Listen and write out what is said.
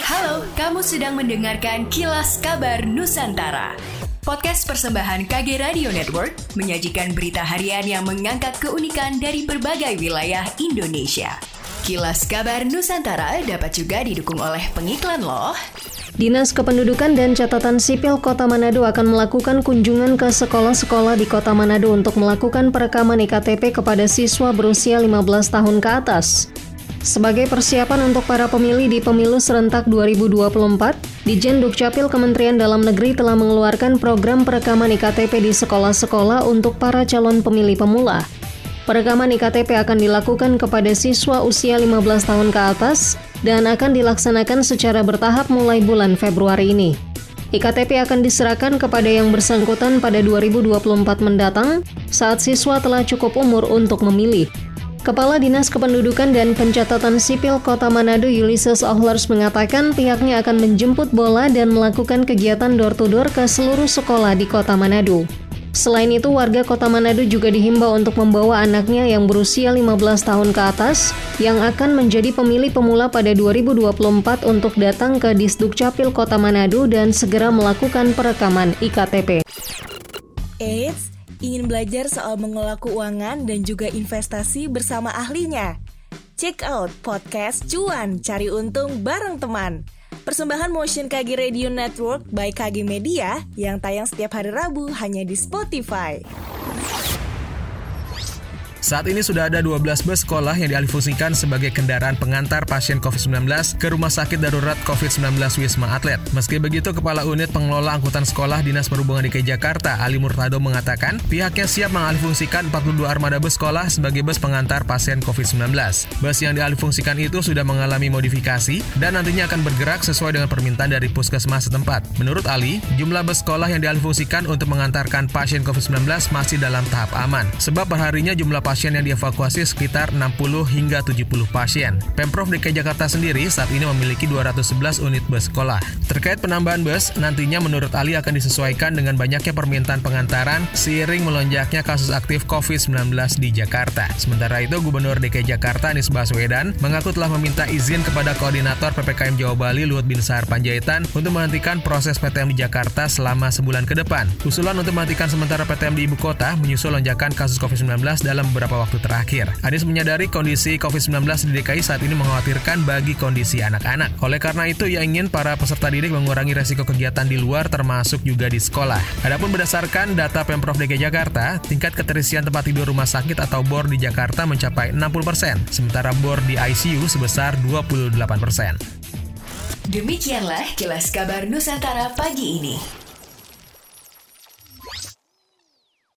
Halo, kamu sedang mendengarkan Kilas Kabar Nusantara. Podcast persembahan KG Radio Network menyajikan berita harian yang mengangkat keunikan dari berbagai wilayah Indonesia. Kilas Kabar Nusantara dapat juga didukung oleh pengiklan loh. Dinas Kependudukan dan Catatan Sipil Kota Manado akan melakukan kunjungan ke sekolah-sekolah di Kota Manado untuk melakukan perekaman IKTP kepada siswa berusia 15 tahun ke atas. Sebagai persiapan untuk para pemilih di pemilu serentak 2024, Dijen Dukcapil Kementerian Dalam Negeri telah mengeluarkan program perekaman IKTP di sekolah-sekolah untuk para calon pemilih pemula. Perekaman IKTP akan dilakukan kepada siswa usia 15 tahun ke atas dan akan dilaksanakan secara bertahap mulai bulan Februari ini. IKTP akan diserahkan kepada yang bersangkutan pada 2024 mendatang saat siswa telah cukup umur untuk memilih. Kepala Dinas Kependudukan dan Pencatatan Sipil Kota Manado Ulysses Ohlers mengatakan pihaknya akan menjemput bola dan melakukan kegiatan door-to-door ke seluruh sekolah di Kota Manado. Selain itu, warga Kota Manado juga dihimbau untuk membawa anaknya yang berusia 15 tahun ke atas yang akan menjadi pemilih pemula pada 2024 untuk datang ke Disduk Capil Kota Manado dan segera melakukan perekaman IKTP. Eits, Ingin belajar soal mengelola keuangan dan juga investasi bersama ahlinya? Check out podcast Cuan Cari Untung bareng teman. Persembahan Motion KG Radio Network by KG Media yang tayang setiap hari Rabu hanya di Spotify. Saat ini sudah ada 12 bus sekolah yang dialihfungsikan sebagai kendaraan pengantar pasien COVID-19 ke Rumah Sakit Darurat COVID-19 Wisma Atlet. Meski begitu, Kepala Unit Pengelola Angkutan Sekolah Dinas Perhubungan DKI Jakarta, Ali Murtado mengatakan pihaknya siap mengalihfungsikan 42 armada bus sekolah sebagai bus pengantar pasien COVID-19. Bus yang dialihfungsikan itu sudah mengalami modifikasi dan nantinya akan bergerak sesuai dengan permintaan dari puskesmas setempat. Menurut Ali, jumlah bus sekolah yang dialihfungsikan untuk mengantarkan pasien COVID-19 masih dalam tahap aman, sebab perharinya jumlah pasien pasien yang dievakuasi sekitar 60 hingga 70 pasien. Pemprov DKI Jakarta sendiri saat ini memiliki 211 unit bus sekolah. Terkait penambahan bus, nantinya menurut Ali akan disesuaikan dengan banyaknya permintaan pengantaran seiring melonjaknya kasus aktif COVID-19 di Jakarta. Sementara itu, Gubernur DKI Jakarta Anies Baswedan mengaku telah meminta izin kepada Koordinator PPKM Jawa Bali Luhut Binsar Panjaitan untuk menghentikan proses PTM di Jakarta selama sebulan ke depan. Usulan untuk menghentikan sementara PTM di ibu kota menyusul lonjakan kasus COVID-19 dalam beberapa waktu terakhir. Anies menyadari kondisi COVID-19 di DKI saat ini mengkhawatirkan bagi kondisi anak-anak. Oleh karena itu, ia ingin para peserta didik mengurangi resiko kegiatan di luar termasuk juga di sekolah. Adapun berdasarkan data Pemprov DKI Jakarta, tingkat keterisian tempat tidur rumah sakit atau BOR di Jakarta mencapai 60%, sementara BOR di ICU sebesar 28%. Demikianlah kilas kabar Nusantara pagi ini.